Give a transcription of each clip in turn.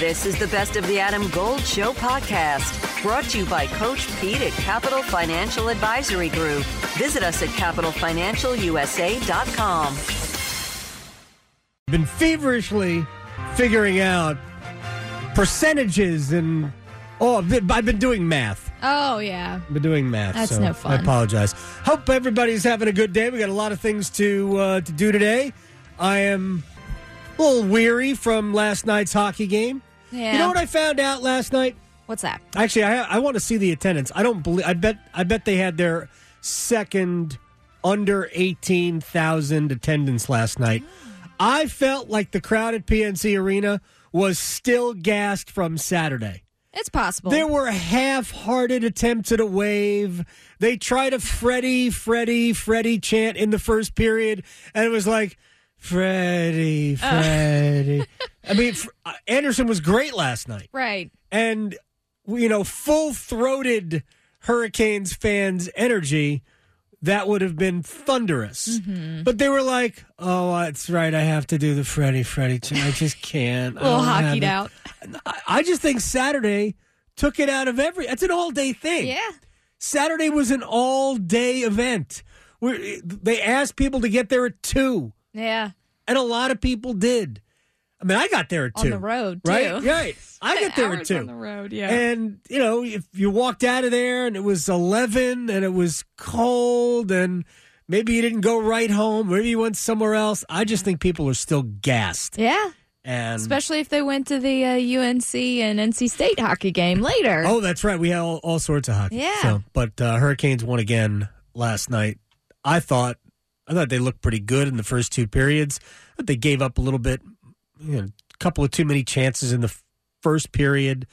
This is the Best of the Adam Gold Show podcast, brought to you by Coach Pete at Capital Financial Advisory Group. Visit us at capitalfinancialusa.com. Been feverishly figuring out percentages and oh, I've been, doing math. Oh yeah. I've been doing math. That's so no fun. I apologize. Hope everybody's having a good day. We got a lot of things to uh, to do today. I am a little weary from last night's hockey game. Yeah. You know what I found out last night? What's that? Actually, I I want to see the attendance. I don't believe. I bet. I bet they had their second under eighteen thousand attendance last night. Oh. I felt like the crowd at PNC Arena was still gassed from Saturday. It's possible. There were half-hearted attempts at a wave. They tried a Freddie, Freddie, Freddie chant in the first period, and it was like Freddie, Freddie. I mean, Fr- uh, Anderson was great last night right. and you know full throated Hurricanes fans energy that would have been thunderous. Mm-hmm. But they were like, "Oh, that's right. I have to do the Freddie Freddie. chant. I just can't." A little I don't have hockeyed out. I, just think Saturday took it out of every. It's an all day thing. Yeah. Saturday was an all day event. we they asked people to get there at two, Yeah. And a lot of people did. I mean, I got there at two On the road, right? too. Right. I got there at two. on the road. Yeah. And, you know, if you walked out of there and it was 11 and it was cold and maybe you didn't go right home, maybe you went somewhere else, I just think people are still gassed. yeah. And Especially if they went to the uh, UNC and NC State hockey game later. Oh, that's right. We had all, all sorts of hockey. Yeah. So, but uh, Hurricanes won again last night. I thought I thought they looked pretty good in the first two periods. But they gave up a little bit, you know, a couple of too many chances in the first period.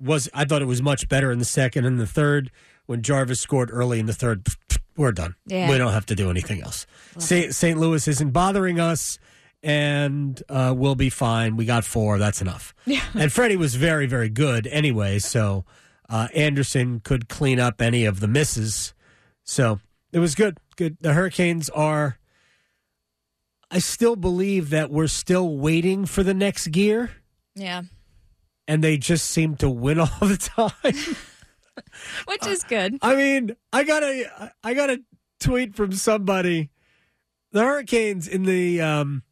Was I thought it was much better in the second and the third when Jarvis scored early in the third. We're done. Yeah. We don't have to do anything else. St. St. Louis isn't bothering us, and uh, we'll be fine. We got four. That's enough. Yeah. And Freddie was very, very good anyway. So uh, Anderson could clean up any of the misses. So it was good. Good. The Hurricanes are. I still believe that we're still waiting for the next gear, Yeah. and they just seem to win all the time. Which is good. I mean, I got a I got a tweet from somebody. The Hurricanes in the um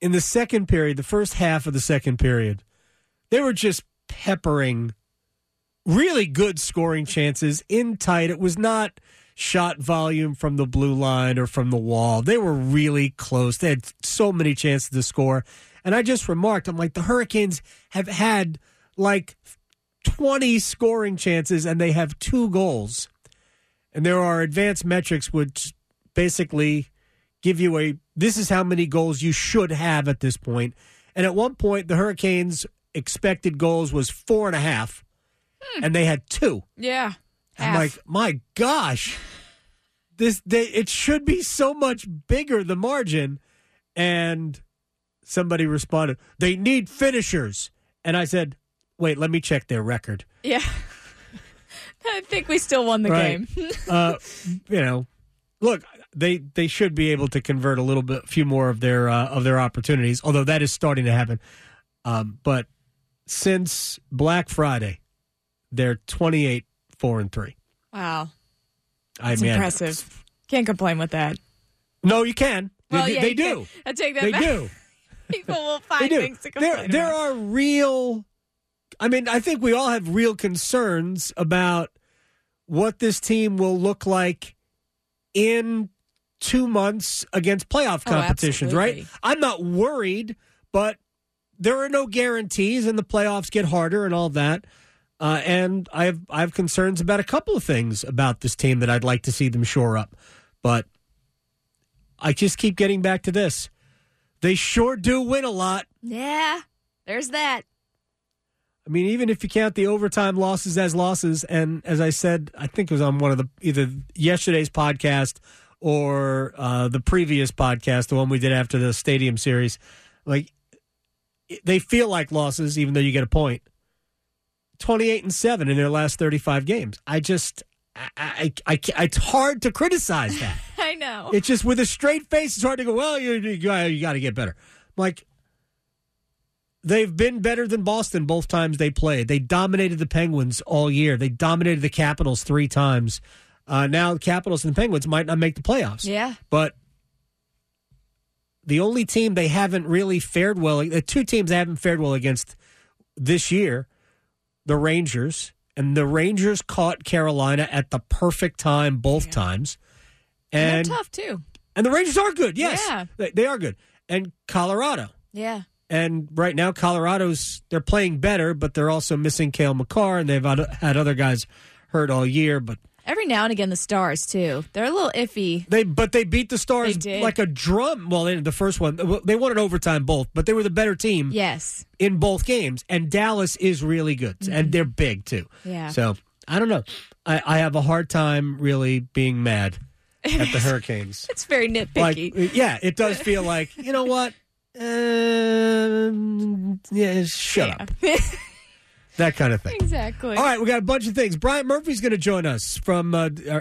in the second period, the first half of the second period, they were just peppering really good scoring chances in tight. It was not shot volume from the blue line or from the wall. They were really close. They had so many chances to score. And I just remarked, I'm like, the Hurricanes have had like 20 scoring chances and they have two goals. And there are advanced metrics which basically give you a this is how many goals you should have at this point. And at one point, the Hurricanes' expected goals was four and a half, hmm. and they had two. Yeah. I'm like, my gosh, this they it should be so much bigger the margin. And somebody responded, they need finishers, and I said, wait, let me check their record. Yeah. I think we still won the Right. game. uh, you know, look, they they should be able to convert a little bit, a few more of their uh, of their opportunities. Although that is starting to happen. Um, but since Black Friday, they're twenty eight four and three. wow. I That's mean, impressive. Can't complain with that. No, you can. They, Well, do- yeah, they do. can. I take that They back. do. People will find things to complain There, there are real. I mean, I think we all have real concerns about what this team will look like in two months against playoff Oh, competitions, right? I'm not worried, but there are no guarantees, and the playoffs get harder and all that. Uh, and I have I have concerns about a couple of things about this team that I'd like to see them shore up, but I just keep getting back to this. They sure do win a lot. Yeah. There's that. I mean, even if you count the overtime losses as losses, and as I said, I think it was on one of the either yesterday's podcast or uh, the previous podcast, the one we did after the Stadium Series, like they feel like losses, even though you get a point. Twenty-eight and seven in their last thirty-five games. I just, I, I, I, I it's hard to criticize that. I know. It's just with a straight face, it's hard to go. Well, you you, you got to get better. Like they've been better than Boston both times they played. They dominated the Penguins all year. They dominated the Capitals three times. Uh, now the Capitals and the Penguins might not make the playoffs. Yeah. But the only team they haven't really fared well, the two teams they haven't fared well against this year, the Rangers, and the Rangers caught Carolina at the perfect time both times. And, And they're tough too. and the Rangers are good. Yes, Yeah. they, they are good. And Colorado. Yeah. And right now, Colorado's they're playing better, but they're also missing Cale Makar, and they've had other guys hurt all year. But Every now and again, the Stars too. They're a little iffy. they but they beat the Stars like a drum. Well, in the first one, they won in overtime both, but they were the better team Yes. in both games. And Dallas is really good, and they're big too. Mm-hmm. Yeah. So I don't know. I, I have a hard time really being mad at the Hurricanes. It's very like nitpicky. yeah, it does feel like you know what. Um, yeah, shut up. That kind of thing. exactly. All right, we got a bunch of things. Brian Murphy's going to join us from uh, uh,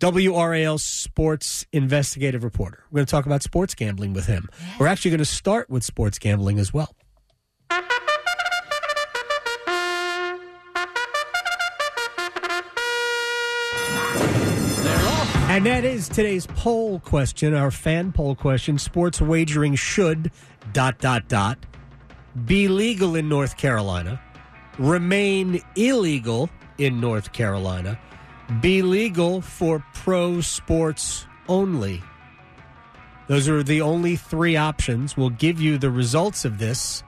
WRAL Sports Investigative Reporter. We're going to talk about sports gambling with him. We're actually going to start with sports gambling as well. And that is today's poll question, our fan poll question. Sports wagering should dot dot dot be legal in North Carolina, remain illegal in North Carolina, be legal for pro sports only. Those are the only three options. We'll give you the results of this,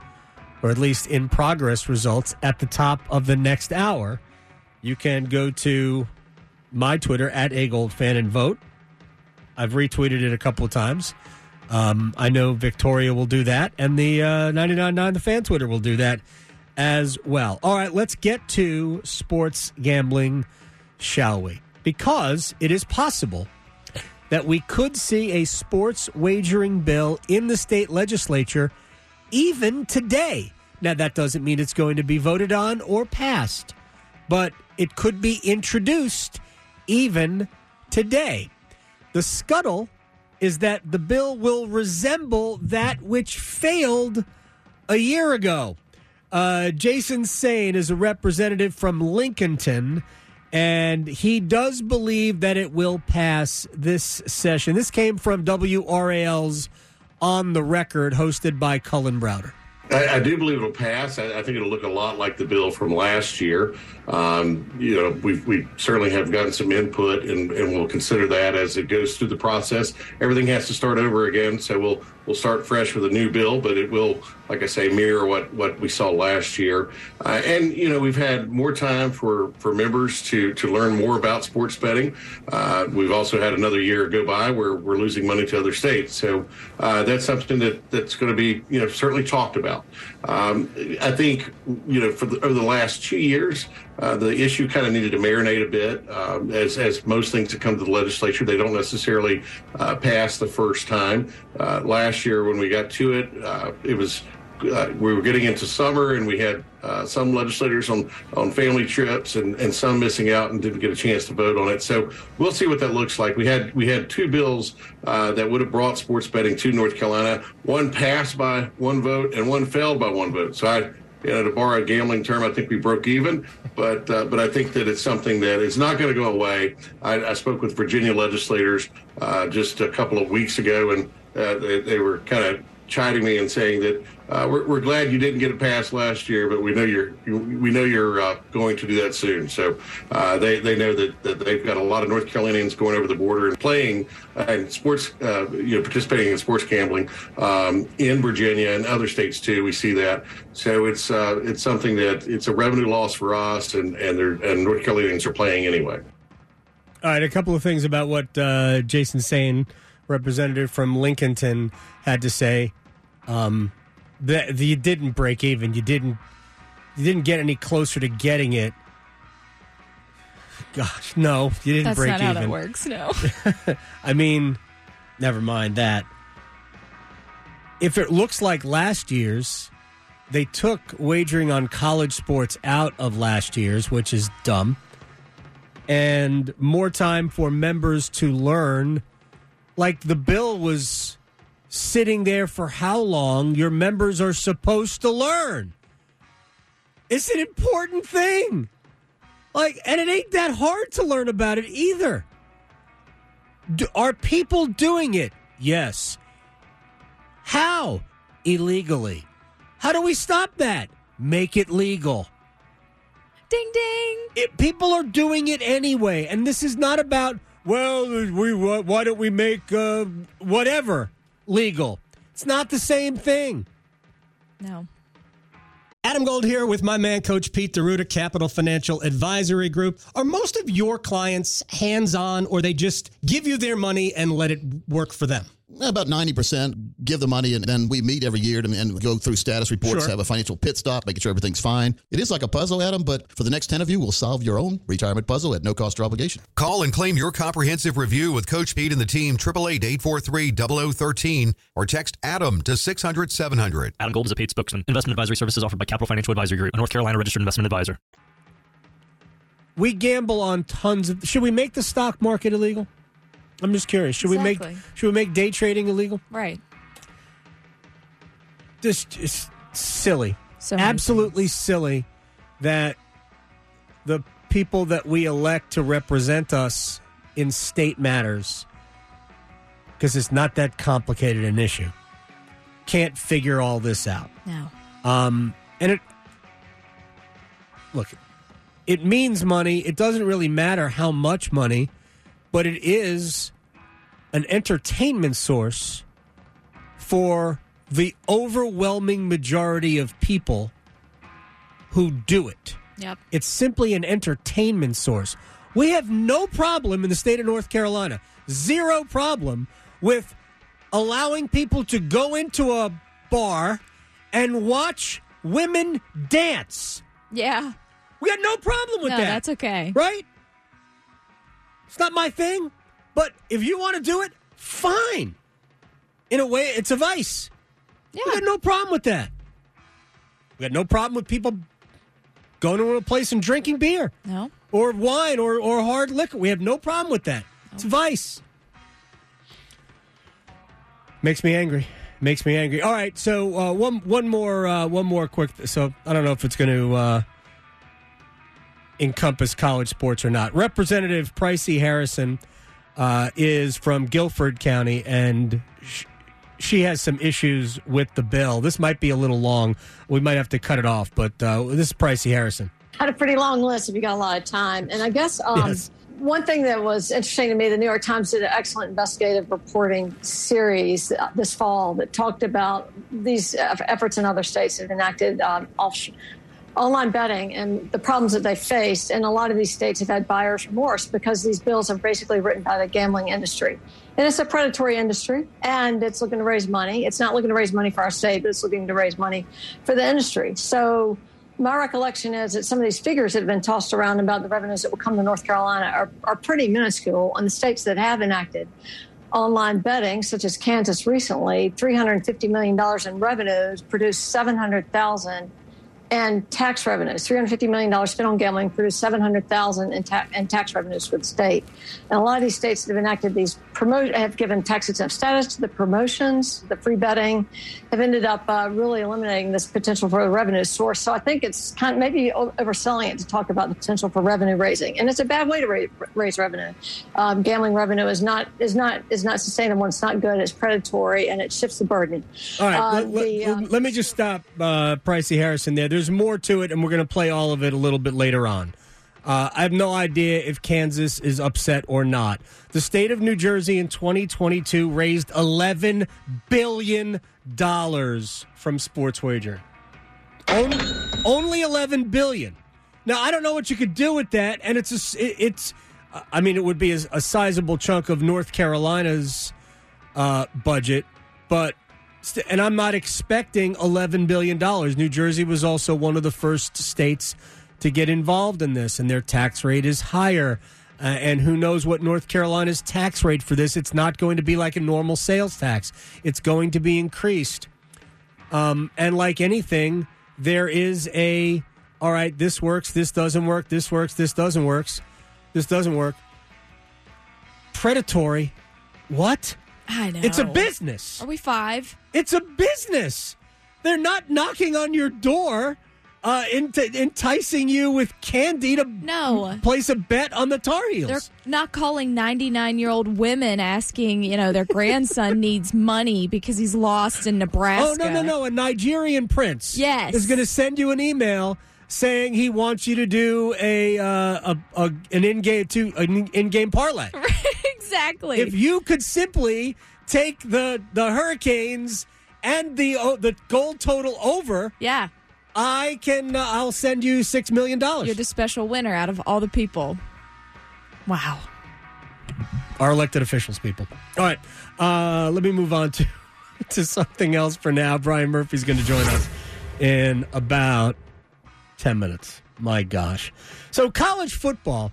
or at least in progress results, at the top of the next hour. You can go to my Twitter at a gold fan and vote. I've retweeted it a couple of times. Um, I know Victoria will do that, and the uh, 99.9 The Fan Twitter will do that as well. All right, let's get to sports gambling, shall we? Because it is possible that we could see a sports wagering bill in the state legislature even today. Now, that doesn't mean it's going to be voted on or passed, but it could be introduced even today. The scuttle is that the bill will resemble that which failed a year ago. Uh, Jason Saine is a representative from Lincolnton, and he does believe that it will pass this session. This came from WRAL's On the Record, hosted by Cullen Browder. I, I do believe it'll pass. I, I think it'll look a lot like the bill from last year. Um, you know, we certainly have gotten some input, and, and we'll consider that as it goes through the process. Everything has to start over again, so we'll we'll start fresh with a new bill, but it will, like I say, mirror what what we saw last year. Uh, and you know, we've had more time for for members to to learn more about sports betting. Uh, we've also had another year go by where we're losing money to other states, so uh, that's something that that's going to be you know certainly talked about. Um, I think you know for the, over the last two years. Uh, the issue kind of needed to marinate a bit, um, as as most things that come to the legislature, they don't necessarily uh, pass the first time. Uh, last year, when we got to it, uh, it was uh, we were getting into summer, and we had uh, some legislators on on family trips, and, and some missing out and didn't get a chance to vote on it. So we'll see what that looks like. We had we had two bills uh, that would have brought sports betting to North Carolina. One passed by one vote, and one failed by one vote. So I you know, to borrow a gambling term, I think we broke even. But uh, but I think that it's something that is not going to go away. I, I spoke with Virginia legislators uh, just a couple of weeks ago, and uh, they, they were kind of chiding me and saying that uh, we're, we're glad you didn't get it passed last year, but we know you're you, we know you're uh, going to do that soon. So uh, they they know that, that they've got a lot of North Carolinians going over the border and playing uh, and sports, uh, you know, participating in sports gambling um, in Virginia and other states too. We see that. So it's uh, it's something that it's a revenue loss for us, and and and North Carolinians are playing anyway. All right, a couple of things about what uh, Jason Saine, representative from Lincolnton, had to say. Um, that you didn't break even. You didn't. You didn't get any closer to getting it. Gosh, no, you didn't That's break not even. how that works. No. I mean, never mind that. If it looks like last year's, they took wagering on college sports out of last year's, which is dumb, and more time for members to learn. Like the bill was sitting there for how long your members are supposed to learn. It's an important thing. Like, and it ain't that hard to learn about it either. Do, are people doing it? Yes. How? Illegally. How do we stop that? Make it legal. Ding ding. It, people are doing it anyway, and this is not about well, we why don't we make uh, whatever legal? It's not the same thing. No. Adam Gold here with my man, Coach Pete D'Arruda, Capital Financial Advisory Group. Are most of your clients hands on, or they just give you their money and let it work for them? About 90% give the money, and then we meet every year to, and go through status reports, Sure. have a financial pit stop, making sure everything's fine. It is like a puzzle, Adam, but for the next 10 of you, we'll solve your own retirement puzzle at no cost or obligation. Call and claim your comprehensive review with Coach Pete and the team, 888-843-0013, or text ADAM to 600-700. Adam Gold is a paid spokesman. Investment advisory services offered by Capital Financial Advisory Group, a North Carolina registered investment advisor. We gamble on tons of. Should we make the stock market illegal? I'm just curious. Should we make Should we make day trading illegal? Right. This is silly. So absolutely silly that the people that we elect to represent us in state matters because it's not that complicated an issue can't figure all this out No. um and it look it means money it doesn't really matter how much money but it is an entertainment source for the overwhelming majority of people who do it. Yep. It's simply an entertainment source. We have no problem in the state of North Carolina, zero problem with allowing people to go into a bar and watch women dance. Yeah. We got no problem with no, that. that's okay. Right? It's not my thing, but if you want to do it, fine. In a way, it's a vice. Yeah. We got no problem with that. We got no problem with people going to a place and drinking beer No. or wine or, or hard liquor. We have no problem with that. It's a vice. Makes me angry. Makes me angry. All right, so uh, one one more uh, one more quick. So I don't know if it's going to uh, encompass college sports or not. Representative Pricey Harrison uh, is from Guilford County, and sh- she has some issues with the bill. This might be a little long. We might have to cut it off, but uh, this is Pricey Harrison. had a pretty long list if you got a lot of time. And I guess um, Yes. one thing that was interesting to me, the New York Times did an excellent investigative reporting series uh, this fall that talked about these efforts in other states that have enacted um, off- online betting and the problems that they faced. And a lot of these states have had buyer's remorse because these bills are basically written by the gambling industry. And it's a predatory industry and it's looking to raise money. It's not looking to raise money for our state, but it's looking to raise money for the industry. So my recollection is that some of these figures that have been tossed around about the revenues that will come to North Carolina are, are pretty minuscule. And the states that have enacted online betting, such as Kansas recently, $350 million in revenues, produced 700,000 and tax revenues. $350 million spent on gambling produced 700,000 in, ta- in tax revenues for the state. And a lot of these states that have enacted these promote have given tax exempt status to the promotions, the free betting, have ended up uh, really eliminating this potential for a revenue source. So I think it's kind of maybe overselling it to talk about the potential for revenue raising, and it's a bad way to raise, raise revenue. Um, gambling revenue is not is not is not sustainable. It's not good. It's predatory, and it shifts the burden. All right, Uh, let, let- the, um, let me just stop uh, Pricey Harrison there. There's more to it, and we're going to play all of it a little bit later on. Uh, I have no idea if Kansas is upset or not. The state of New Jersey in 2022 raised 11 billion dollars from sports wager. Only, only 11 billion. Now I don't know what you could do with that, and it's a it's. I mean, it would be a, a sizable chunk of North Carolina's uh, budget, but and I'm not expecting 11 billion dollars. New Jersey was also one of the first states to get involved in this, and their tax rate is higher. Uh, and who knows what North Carolina's tax rate for this? It's not going to be like a normal sales tax. It's going to be increased. Um, and like anything, there is a all right. This works. This doesn't work. This works. This doesn't works. This doesn't work. Predatory. What? I know. It's a business. Are we five? It's a business. They're not knocking on your door, uh, ent- enticing you with candy to No. place a bet on the Tar Heels. They're not calling 99 year old women asking, you know, their grandson needs money because he's lost in Nebraska. Oh no no no! A Nigerian prince, Yes. is going to send you an email saying he wants you to do a uh, a, a an in game to an in game parlay. exactly. if you could simply take the the Hurricanes and the oh, the goal total over, yeah. I can uh, I'll send you six million dollars. You're the special winner out of all the people. Wow. Our elected officials, people. All right, uh, let me move on to to something else for now. Brian Murphy's going to join us in about ten minutes. My gosh, so college football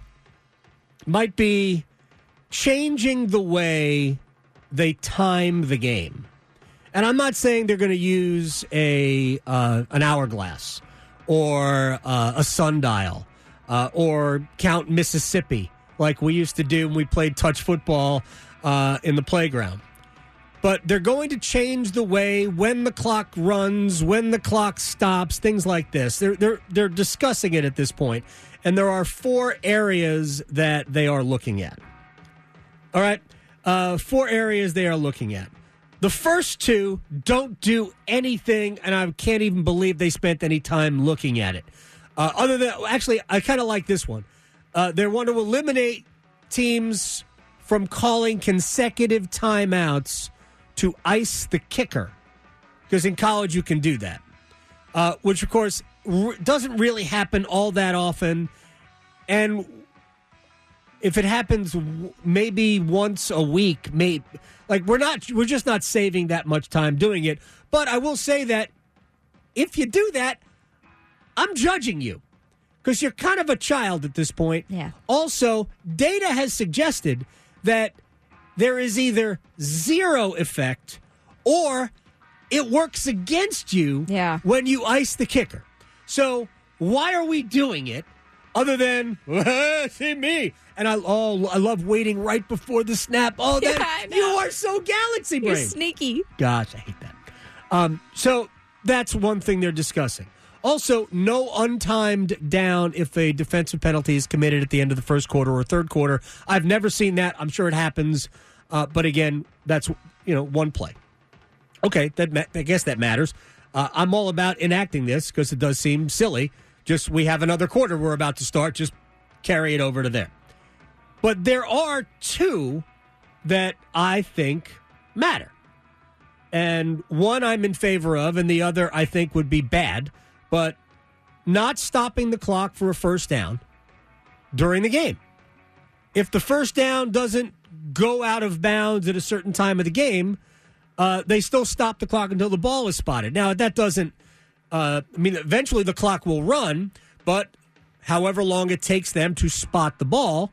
might be changing the way they time the game. And I'm not saying they're going to use a uh, an hourglass or uh, a sundial uh, or count Mississippi like we used to do when we played touch football uh, in the playground. But they're going to change the way when the clock runs, when the clock stops, things like this. They're they're they're discussing it at this point, and there are four areas that they are looking at. All right, uh, four areas they are looking at. The first two don't do anything, and I can't even believe they spent any time looking at it. Uh, other than, actually, I kind of like this one. Uh, they want to eliminate teams from calling consecutive timeouts to ice the kicker, because in college you can do that. Uh, which, of course, r- doesn't really happen all that often, and if it happens w- maybe once a week, maybe like we're not we're just not saving that much time doing it. But I will say that if you do that, I'm judging you because you're kind of a child at this point. Yeah. Also, data has suggested that there is either zero effect or it works against you Yeah. when you ice the kicker. So why are we doing it other than see me? And I oh I love waiting right before the snap. Oh, that know. you are so galaxy You're sneaky. Gosh, I hate that. Um, so that's one thing they're discussing. Also, no untimed down if a defensive penalty is committed at the end of the first quarter or third quarter. I've never seen that. I'm sure it happens, uh, but again, that's you know one play. Okay, that ma- I guess that matters. Uh, I'm all about enacting this because it does seem silly. Just we have another quarter we're about to start. Just carry it over to there. But there are two that I think matter. And one I'm in favor of, and the other I think would be bad. But not stopping the clock for a first down during the game. If the first down doesn't go out of bounds at a certain time of the game, uh, they still stop the clock until the ball is spotted. Now, that doesn't, uh, I mean, eventually the clock will run, but however long it takes them to spot the ball,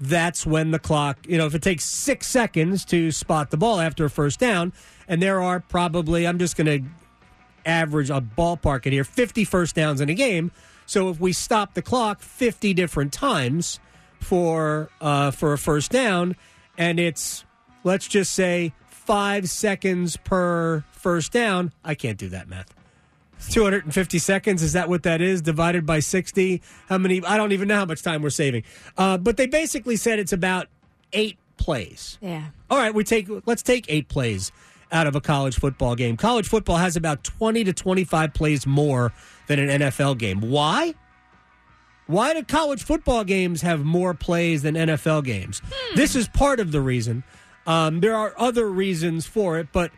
that's when the clock, you know, if it takes six seconds to spot the ball after a first down, and there are probably, I'm just going to average a ballpark in here, 50 first downs in a game. So if we stop the clock 50 different times for uh, for a first down, and it's let's just say five seconds per first down, I can't do that math. 250 seconds is that what that is divided by 60 how many i don't even know how much time we're saving uh, but they basically said it's about eight plays Yeah. all right, we take let's take eight plays out of a college football game. College football has about 20 to 25 plays more than an NFL game. Why? Why do college football games have more plays than NFL games? This is part of the reason. Um, there are other reasons for it, but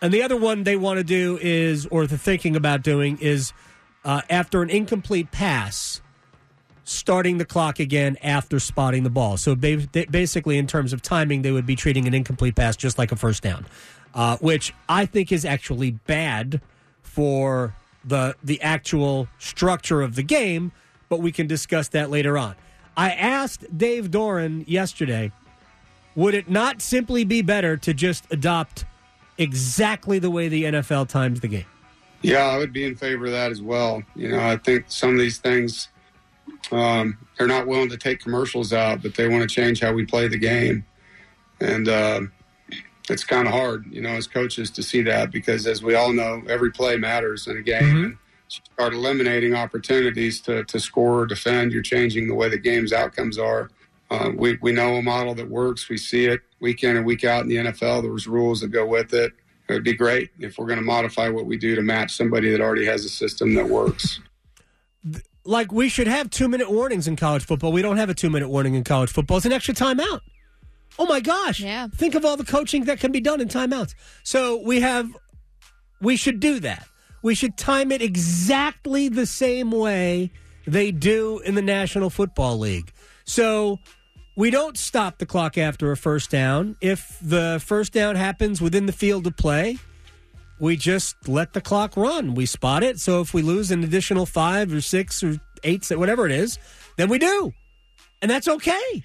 and the other one they want to do is, or they're thinking about doing, is uh, after an incomplete pass, starting the clock again after spotting the ball. So basically, in terms of timing, they would be treating an incomplete pass just like a first down, uh, which I think is actually bad for the the actual structure of the game. But we can discuss that later on. I asked Dave Doeren yesterday, would it not simply be better to just adopt exactly the way the NFL times the game? Yeah, I would be in favor of that as well. You know, I think some of these things, um, they're not willing to take commercials out, but they want to change how we play the game. and uh, it's kind of hard, you know, as coaches to see that because, as we all know, every play matters in a game. Mm-hmm. Start eliminating opportunities to, to score or defend. You're changing the way the game's outcomes are. Uh, we, we know a model that works. We see it week in and week out in the NFL. There's rules that go with it. It would be great if we're going to modify what we do to match somebody that already has a system that works. Like we should have two minute warnings in college football. We don't have a two minute warning in college football. It's an extra timeout. Oh my gosh. Yeah. Think of all the coaching that can be done in timeouts. So we have, we should do that. We should time it exactly the same way they do in the National Football League. So we don't stop the clock after a first down. If the first down happens within the field of play, we just let the clock run. We spot it. So if we lose an additional five or six or eight, whatever it is, then we do. And that's okay.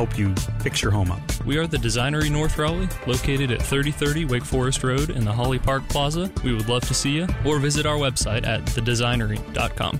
you fix your home up. We are the Designery North Raleigh, located at 3030 Wake Forest Road in the Holly Park Plaza. We would love to see you, or visit our website at thedesignery.com.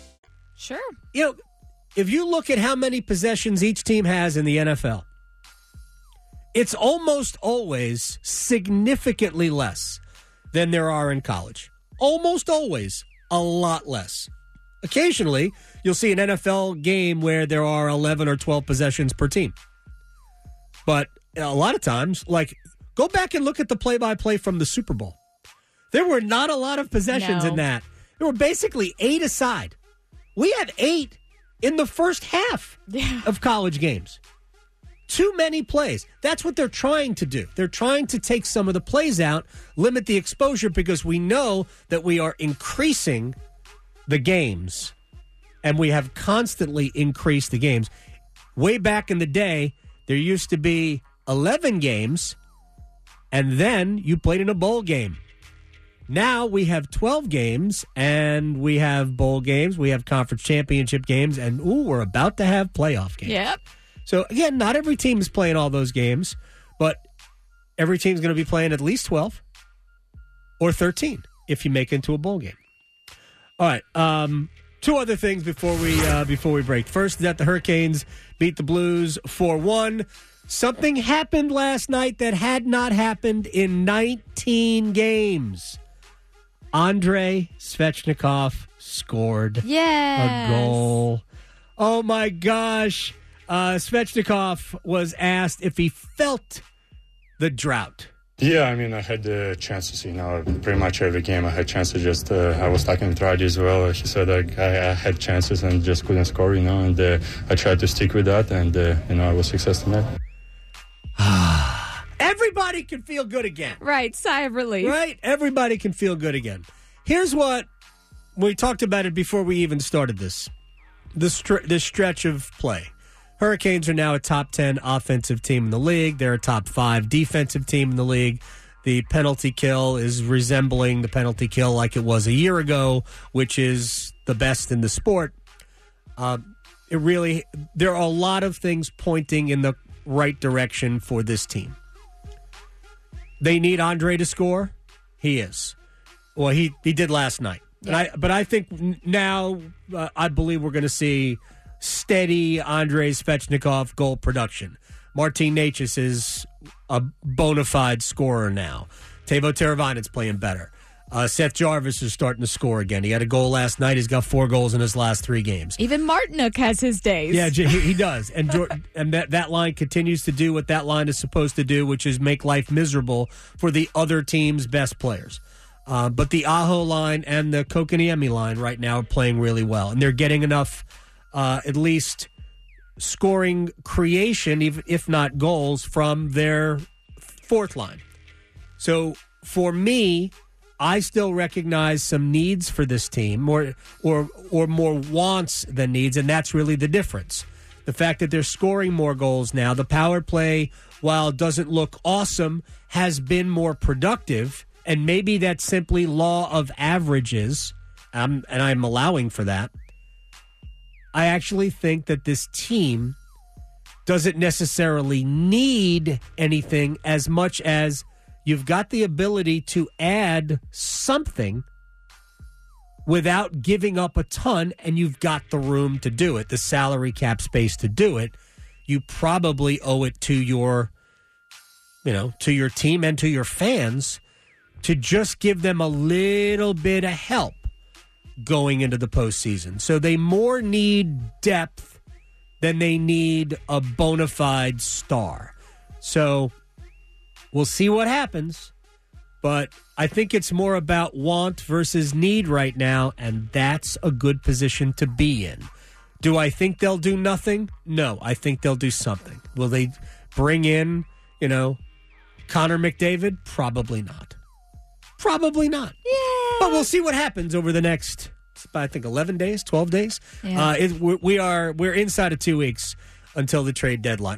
Sure. You know, if you look at how many possessions each team has in the NFL, it's almost always significantly less than there are in college. Almost always a lot less. Occasionally, you'll see an NFL game where there are 11 or 12 possessions per team. But a lot of times, like, go back and look at the play by play from the Super Bowl. There were not a lot of possessions No. in that. There were basically eight aside. We had eight in the first half Yeah. of college games. Too many plays. That's what they're trying to do. They're trying to take some of the plays out, limit the exposure because we know that we are increasing the games and we have constantly increased the games. Way back in the day, there used to be 11 games and then you played in a bowl game. Now we have 12 games and we have bowl games, we have conference championship games, and ooh, we're about to have playoff games. Yep. So again, not every team is playing all those games, but every team's going to be playing at least 12 or 13 if you make it into a bowl game. All right, um, two other things before we uh, before we break. First, is that the Hurricanes beat the Blues 4-1. Something happened last night that had not happened in 19 games. Andrei Svechnikov scored Yes. a goal. Oh my gosh. Uh, Svechnikov was asked if he felt the drought. Yeah, I mean, I had the chance chances, you know, pretty much every game I had chances. Just uh, I was talking to Raj as well. He said like, I, I had chances and just couldn't score, you know, and uh, I tried to stick with that, and uh, you know, I was successful in that. Everybody can feel good again. Right. Sigh of relief. Right? Everybody can feel good again. Here's what we talked about it before we even started this. This, str- this stretch of play. Hurricanes are now a top 10 offensive team in the league. They're a top five defensive team in the league. The penalty kill is resembling the penalty kill like it was a year ago, which is the best in the sport. Uh, it really, there are a lot of things pointing in the right direction for this team. They need Andre to score. He is. Well, he he did last night. But I but I think now uh, I believe we're going to see steady Andre Svechnikov goal production. Martin Necas is a bona fide scorer now. Teuvo Teravainen's playing better. Uh, Seth Jarvis is starting to score again. He had a goal last night. He's got four goals in his last three games. Even Martinook has his days. Yeah, he, he does, and and that that line continues to do what that line is supposed to do, which is make life miserable for the other team's best players. Uh, but the Aho line and the Kotkaniemi line right now are playing really well, and they're getting enough, uh, at least scoring creation, if, if not goals, from their fourth line. So for me, I still recognize some needs for this team, more or or more wants than needs, and that's really the difference. The fact that they're scoring more goals now, the power play, while doesn't look awesome, has been more productive, and maybe that's simply law of averages, and I'm allowing for that. I actually think that this team doesn't necessarily need anything as much as you've got the ability to add something without giving up a ton, and you've got the room to do it, the salary cap space to do it. You probably owe it to your, you know, to your team and to your fans to just give them a little bit of help going into the postseason. So they more need depth than they need a bona fide star. So we'll see what happens. But I think it's more about want versus need right now, and that's a good position to be in. Do I think they'll do nothing? No, I think they'll do something. Will they bring in, you know, Connor McDavid? Probably not. Probably not. Yeah. But we'll see what happens over the next, I think, 11 days, 12 days. Yeah. Uh, it, we- we are, we're inside of two weeks until the trade deadline.